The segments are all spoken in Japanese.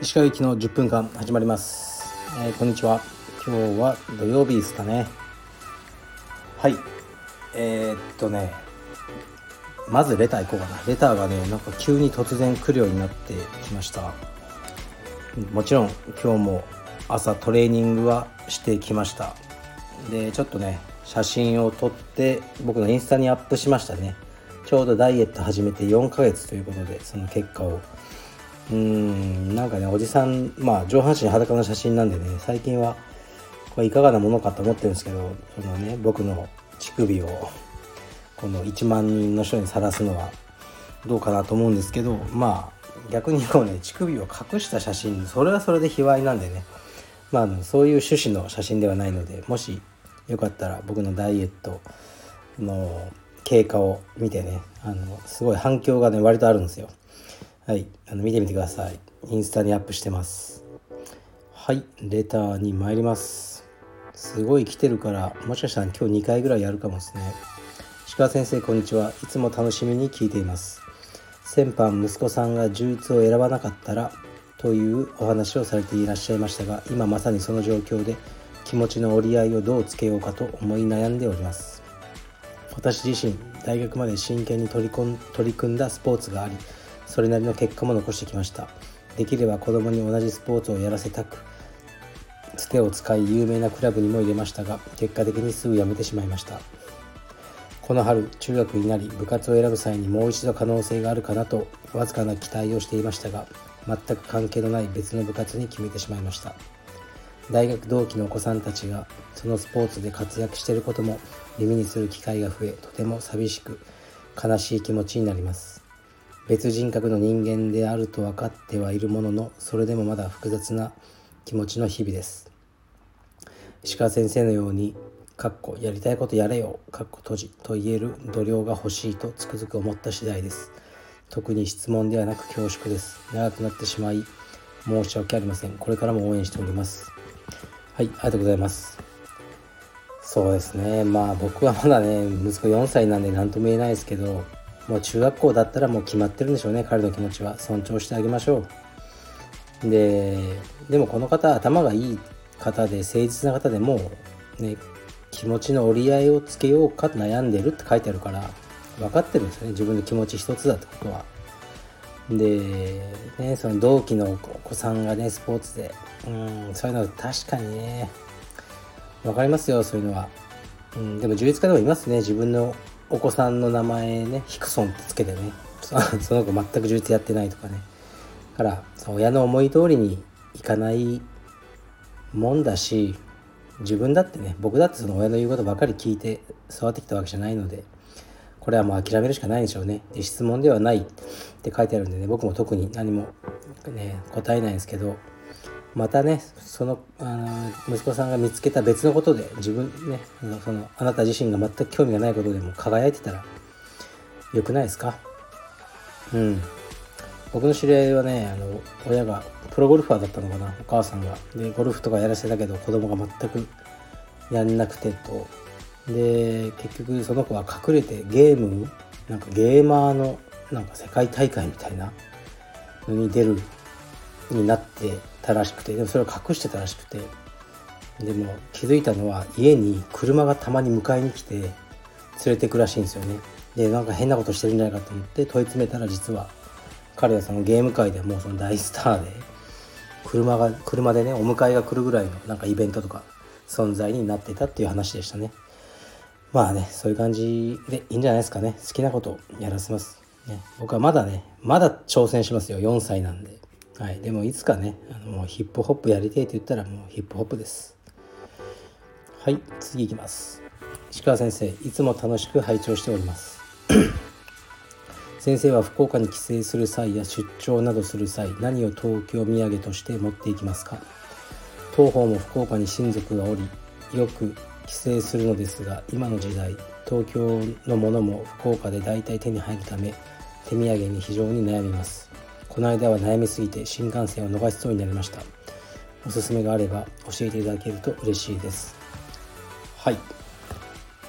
石川行きの10分間始まります、えー、こんにちは。今日は土曜日ですかね。はい。えー、っとね。まずレター行こうかな。レターがねなんか急に突然来るようになってきました。もちろん今日も朝トレーニングはしてきました。でちょっとね写真を撮って僕のインスタにアップしましたね。ちょうどダイエット始めて4ヶ月ということでその結果を。うーんなんかねおじさんまあ上半身裸の写真なんでね最近はこれいかがなものかと思ってるんですけどそのね僕の乳首をこの1万人の人にさらすのはどうかなと思うんですけどまあ逆にこうね乳首を隠した写真それはそれで卑猥なんでね。まあそういう趣旨の写真ではないのでもしよかったら僕のダイエットの経過を見てねあのすごい反響がね割とあるんですよ。はいあの見てみてください。インスタにアップしてます。はいレターに参ります。すごい来てるからもしかしたら今日2回ぐらいやるかもですね。鹿先生こんにちは。いつも楽しみに聞いています。先般息子さんが充実を選ばなかったらというお話をされていらっしゃいましたが今まさにその状況で気持ちの折り合いをどうつけようかと思い悩んでおります。私自身大学まで真剣に取り取り組んだスポーツがありそれなりの結果も残してきました。できれば子供に同じスポーツをやらせたくつてを使い有名なクラブにも入れましたが結果的にすぐ辞めてしまいました。この春中学になり部活を選ぶ際にもう一度可能性があるかなとわずかな期待をしていましたが全く関係のない別の部活に決めてしまいました。大学同期のお子さんたちがそのスポーツで活躍していることも耳にする機会が増えとても寂しく悲しい気持ちになります。別人格の人間であると分かってはいるもののそれでもまだ複雑な気持ちの日々です。石川先生のようにかっこやりたいことやれよかっこ閉じと言える度量が欲しいとつくづく思った次第です。特に質問ではなく恐縮です。長くなってしまい申し訳ありません。これからも応援しております。はいありがとうございます。そうですね。まあ僕はまだね息子4歳なんで何とも言えないですけどもう中学校だったらもう決まってるんでしょうね。彼の気持ちは。尊重してあげましょう。ででもこの方頭がいい方で誠実な方でもね気持ちの折り合いをつけようか悩んでるって書いてあるから分かってるんですよね。自分の気持ち一つだってことは。でねその同期のお子さんがねスポーツで。うんそういうのは確かにね分かりますよそういうのは、うん、でも充実家でもいますね自分のお子さんの名前ねヒクソンってつけてね。その子全く充実やってないとかね。だから親の思い通りにいかないもんだし自分だってね僕だってその親の言うことばかり聞いて育ってきたわけじゃないので。これはもう諦めるしかないんでしょうね。で質問ではないって書いてあるんでね僕も特に何もね答えないんですけどまたねそのあの息子さんが見つけた別のことで自分ねそのあなた自身が全く興味がないことでも輝いてたらよくないですか？うん。僕の知り合いはねあの親がプロゴルファーだったのかなお母さんが。でゴルフとかやらせたけど子供が全くやんなくてと。で結局その子は隠れてゲームなんかゲーマーのなんか世界大会みたいなのに出るになってたらしくてでもそれを隠してたらしくてでも気づいたのは家に車がたまに迎えに来て連れてくらしいんですよね。でなんか変なことしてるんじゃないかと思って問い詰めたら実は彼はそのゲーム界でもうその大スターで車が車でねお迎えが来るぐらいのなんかイベントとか存在になってたっていう話でしたね。まあねそういう感じでいいんじゃないですかね。好きなことやらせます、ね、僕はまだねまだ挑戦しますよ。4歳なんで。はい、でもいつかねあのもうヒップホップやりたいって言ったらもうヒップホップです。はい。次いきます。石川先生いつも楽しく拝聴しております。先生は福岡に帰省する際や出張などする際何を東京土産として持っていきますか？当方も福岡に親族がおりよく帰省するのですが今の時代東京のものも福岡で大体手に入るため手土産に非常に悩みます。この間は悩みすぎて新幹線を逃しそうになりました。おすすめがあれば教えていただけると嬉しいです。はい。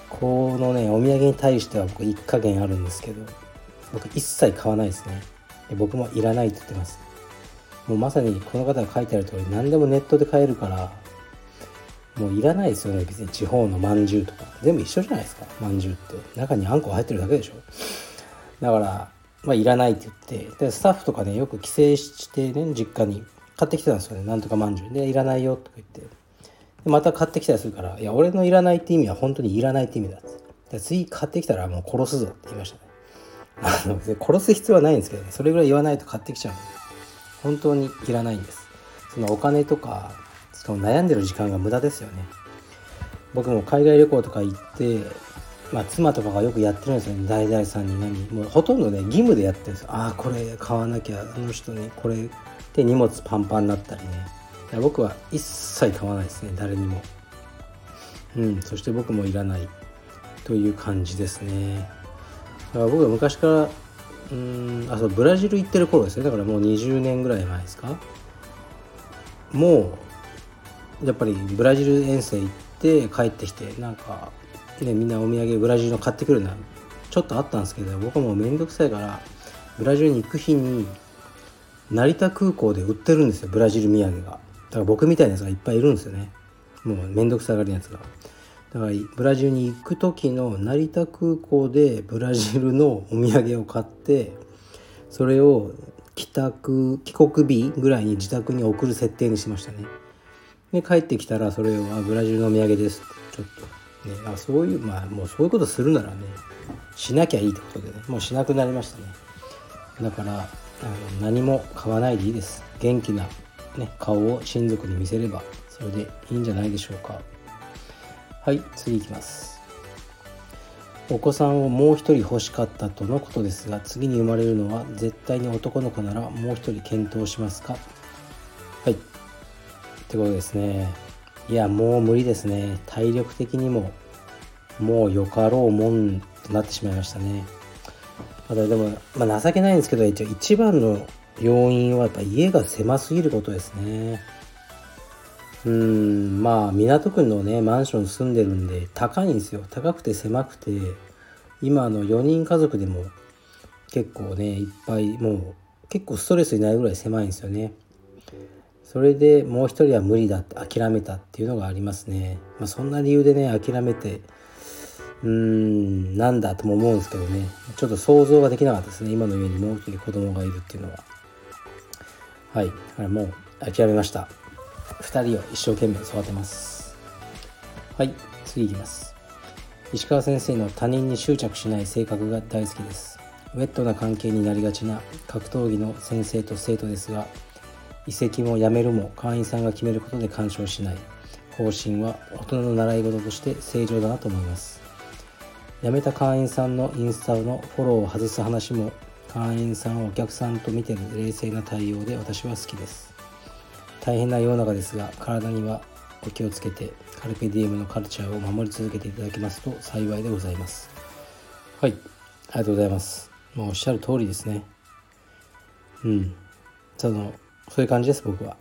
このねお土産に対しては僕一加減あるんですけど僕一切買わないですね。僕もいらないって言ってます。もうまさにこの方が書いてある通り何でもネットで買えるからもういらないですよね。別に地方のまんじゅうとか。全部一緒じゃないですか。まんじゅうって。中にあんこ入ってるだけでしょ。だからまあいらないって言って。でスタッフとかねよく帰省してね実家に買ってきてたんですよね。なんとかまんじゅう。でいらないよとか言って。でまた買ってきたりするからいや俺のいらないって意味は本当にいらないって意味だって。で次買ってきたらもう殺すぞって言いましたね。あの殺す必要はないんですけどね。それぐらい言わないと買ってきちゃうんで。本当にいらないんです。そのお金とかその悩んでる時間が無駄ですよね。僕も海外旅行とか行ってまあ妻とかがよくやってるんですよね。大々さんに何もうほとんどね義務でやってるんですよ。ああこれ買わなきゃあの人ねこれで荷物パンパンになったりね。僕は一切買わないですね。誰にも。うんそして僕もいらないという感じですね。だから僕は昔からうんあそうブラジル行ってる頃ですね。だからもう20年ぐらい前ですか。もうやっぱりブラジル遠征行って帰ってきてなんかねみんなお土産ブラジルの買ってくるな。ちょっとあったんですけど僕はもうめんどくさいからブラジルに行く日に成田空港で売ってるんですよブラジル土産が。だから僕みたいなやつがいっぱいいるんですよね。もうめんどくさがりなやつが。だからブラジルに行く時の成田空港でブラジルのお土産を買ってそれを帰宅帰国日ぐらいに自宅に送る設定にしましたね。で帰ってきたらそれを「あブラジルのお土産です」ちょっと、ね、あそういうまあもうそういうことするならねしなきゃいいってことでねもうしなくなりましたね。だからあの何も買わないでいいです。元気な、ね、顔を親族に見せればそれでいいんじゃないでしょうか。はい次いきます。お子さんをもう一人欲しかったとのことですが次に生まれるのは絶対に男の子ならもう一人検討しますか？ってことですね。いやもう無理ですね。体力的にももうよかろうもんとなってしまいましたね。ただでも、まあ、情けないんですけど一応一番の要因はやっぱ家が狭すぎることですね。うんまあ港区のねマンション住んでるんで高いんですよ。高くて狭くて今の4人家族でも結構ねいっぱいもう結構ストレスになるぐらい狭いんですよね。それでもう一人は無理だって諦めたっていうのがありますね、まあ、そんな理由でね諦めてうーんなんだとも思うんですけどね。ちょっと想像ができなかったですね。今の家にもう一人子供がいるっていうのは。はい。だからもう諦めました。2人を一生懸命育てます。はい。次いきます。石川先生の他人に執着しない性格が大好きです。ウェットな関係になりがちな格闘技の先生と生徒ですが移籍も辞めるも会員さんが決めることで干渉しない方針は大人の習い事として正常だなと思います。辞めた会員さんのインスタのフォローを外す話も会員さんをお客さんと見てる冷静な対応で私は好きです。大変な世の中ですが体にはお気をつけてカルペディエムのカルチャーを守り続けていただけますと幸いでございます。はい。ありがとうございます。もうおっしゃる通りですね。うん。そのそういう感じです僕は。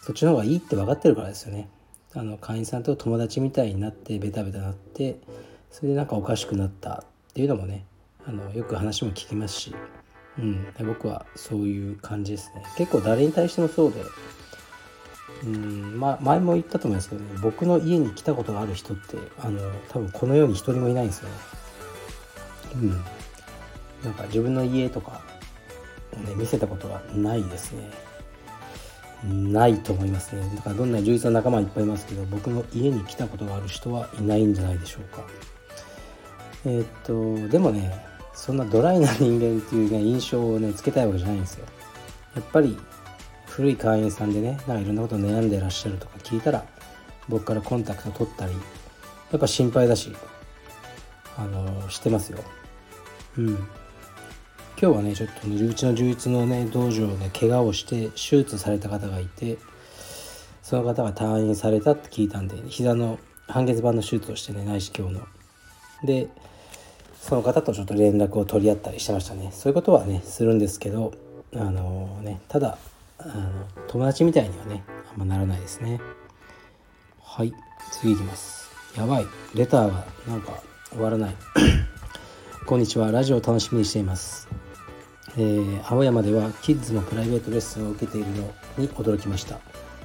そっちの方がいいって分かってるからですよね。あの会員さんと友達みたいになってベタベタなってそれでなんかおかしくなったっていうのもねあのよく話も聞きますし、うん、僕はそういう感じですね。結構誰に対してもそうで。うん。まあ、前も言ったと思いますけどね。僕の家に来たことがある人ってあの多分この世に一人もいないんですよね。うん。なんか自分の家とかね見せたことがないですね。ないと思いますね。だからどんな充実な仲間いっぱいいますけど僕の家に来たことがある人はいないんじゃないでしょうか。えー、っとでもねそんなドライな人間っていうね印象をねつけたいわけじゃないんですよ。やっぱり古い会員さんでねなんかいろんなこと悩んでらっしゃるとか聞いたら僕からコンタクト取ったりやっぱ心配だしあのしてますようん今日はねちょっとうちの充実のね道場で怪我をして手術された方がいてその方が退院されたって聞いたんで膝の半月板の手術をしてね内視鏡の。でその方とちょっと連絡を取り合ったりしてましたね。そういうことはねするんですけどあのねただあの友達みたいにはねあんまならないですね。はい次いきます。やばい。レターがなんか終わらない。こんにちは。ラジオを楽しみにしています。えー、青山ではキッズのプライベートレッスンを受けているのに驚きました。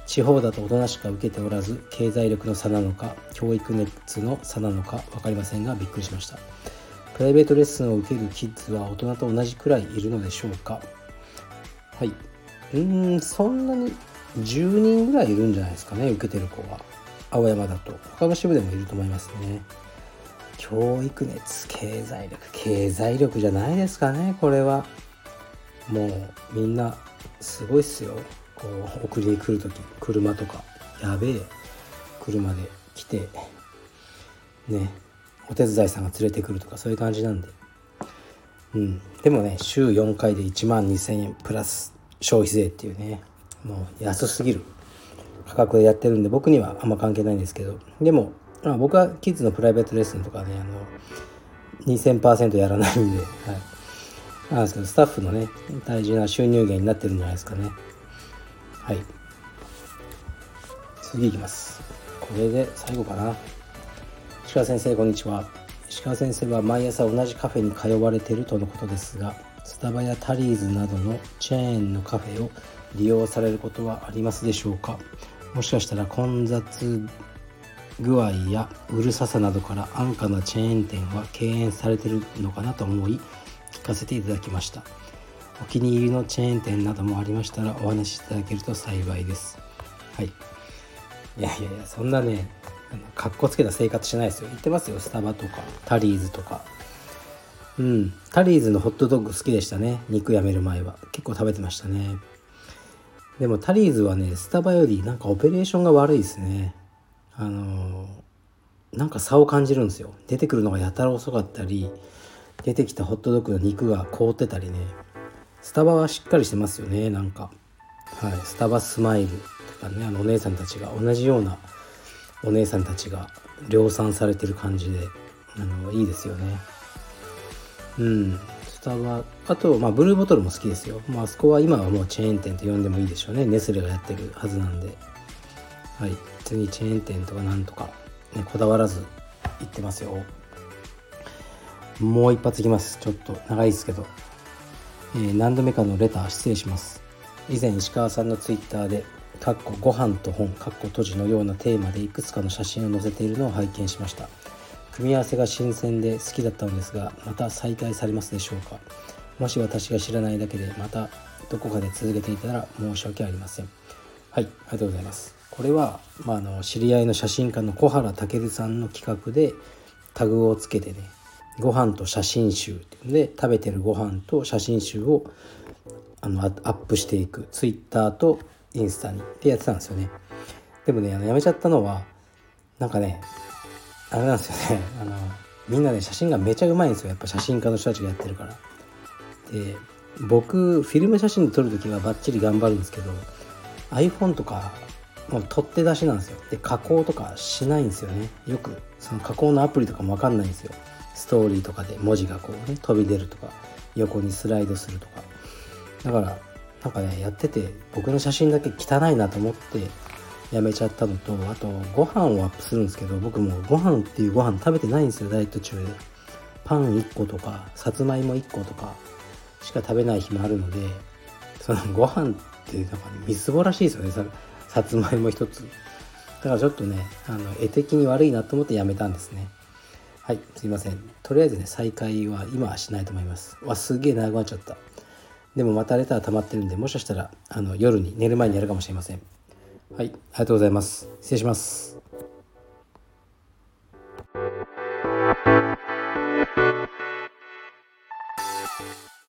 地方だと大人しか受けておらず経済力の差なのか教育熱の差なのか分かりませんがびっくりしました。プライベートレッスンを受けるキッズは大人と同じくらいいるのでしょうか？はい。うーんそんなに10人ぐらいいるんじゃないですかね受けてる子は。青山だと。他の支部でもいると思いますね。教育熱経済力。経済力じゃないですかねこれは。もうみんなすごいっすよ。こう送りに来る時車とか。やべえ。車で来て。ね。お手伝いさんが連れてくるとかそういう感じなんで。うん。でもね週4回で1万2000円プラス消費税っていうね。もう安すぎる。価格でやってるんで僕にはあんま関係ないんですけど。でも、まあ、僕はキッズのプライベートレッスンとかねあの2000%やらないんで、はい、なんですけどスタッフのね大事な収入源になってるんじゃないですかね。はい。次いきます。これで最後かな。石川先生こんにちは。石川先生は毎朝同じカフェに通われてるとのことですがスタバやタリーズなどのチェーンのカフェを利用されることはありますでしょうか。もしかしたら混雑具合やうるささなどから安価なチェーン店は敬遠されてるのかなと思いかせていただきました。お気に入りのチェーン店などもありましたらお話しいただけると幸いです。はい。いやいやいやそんなねかっこつけた生活しないですよ。言ってますよ。スタバとかタリーズとか。うん。タリーズのホットドッグ好きでしたね。肉やめる前は。結構食べてましたね。でもタリーズはねスタバよりなんかオペレーションが悪いですね。あのー、なんか差を感じるんですよ。出てくるのがやたら遅かったり出てきたホットドッグの肉が凍ってたりね。スタバはしっかりしてますよね。なんか。はい。スタバスマイルとかね。あのお姉さんたちが。同じようなお姉さんたちが量産されてる感じで。あのいいですよね。うん。スタバ。あとまあブルーボトルも好きですよ、まあ、そこは今はもうチェーン店と呼んでもいいでしょうね。ネスレがやってるはずなんで。はい。次チェーン店とかなんとか、ね、こだわらず行ってますよ。もう一発いきます。ちょっと長いですけど、えー、何度目かのレター失礼します。以前石川さんのツイッターで「かっこご飯と本」かっこ閉じのようなテーマでいくつかの写真を載せているのを拝見しました。組み合わせが新鮮で好きだったのですがまた再開されますでしょうか。もし私が知らないだけでまたどこかで続けていたら申し訳ありません。はいありがとうございます。これは、まあ、の知り合いの写真家の小原武さんの企画でタグをつけてねご飯と写真集で食べてるご飯と写真集をあのアップしていくツイッターとインスタにってやってたんですよね。でもねあのやめちゃったのはなんかねあれなんですよね。あのみんなね写真がめちゃうまいんですよ。やっぱ写真家の人たちがやってるから。で僕フィルム写真撮る時はバッチリ頑張るんですけど iPhone とかもう取って出しなんですよ。で加工とかしないんですよね。よくその加工のアプリとかも分かんないんですよ。ストーリーとかで文字がこうね飛び出るとか横にスライドするとか。だからなんかねやってて僕の写真だけ汚いなと思ってやめちゃったのとあとご飯をアップするんですけど僕もご飯っていうご飯食べてないんですよダイエット中でパン1個とかさつまいも1個とかしか食べない日もあるのでそのご飯ってなんか、ね、みすぼらしいですよねささつまいも1つ。だからちょっとねあの絵的に悪いなと思ってやめたんですね。はいすいません。とりあえずね再開は今はしないと思います。わすげえ長くなっちゃった。でもまたレター溜まってるんでもしかしたらあの夜に寝る前にやるかもしれません。はいありがとうございます。失礼します。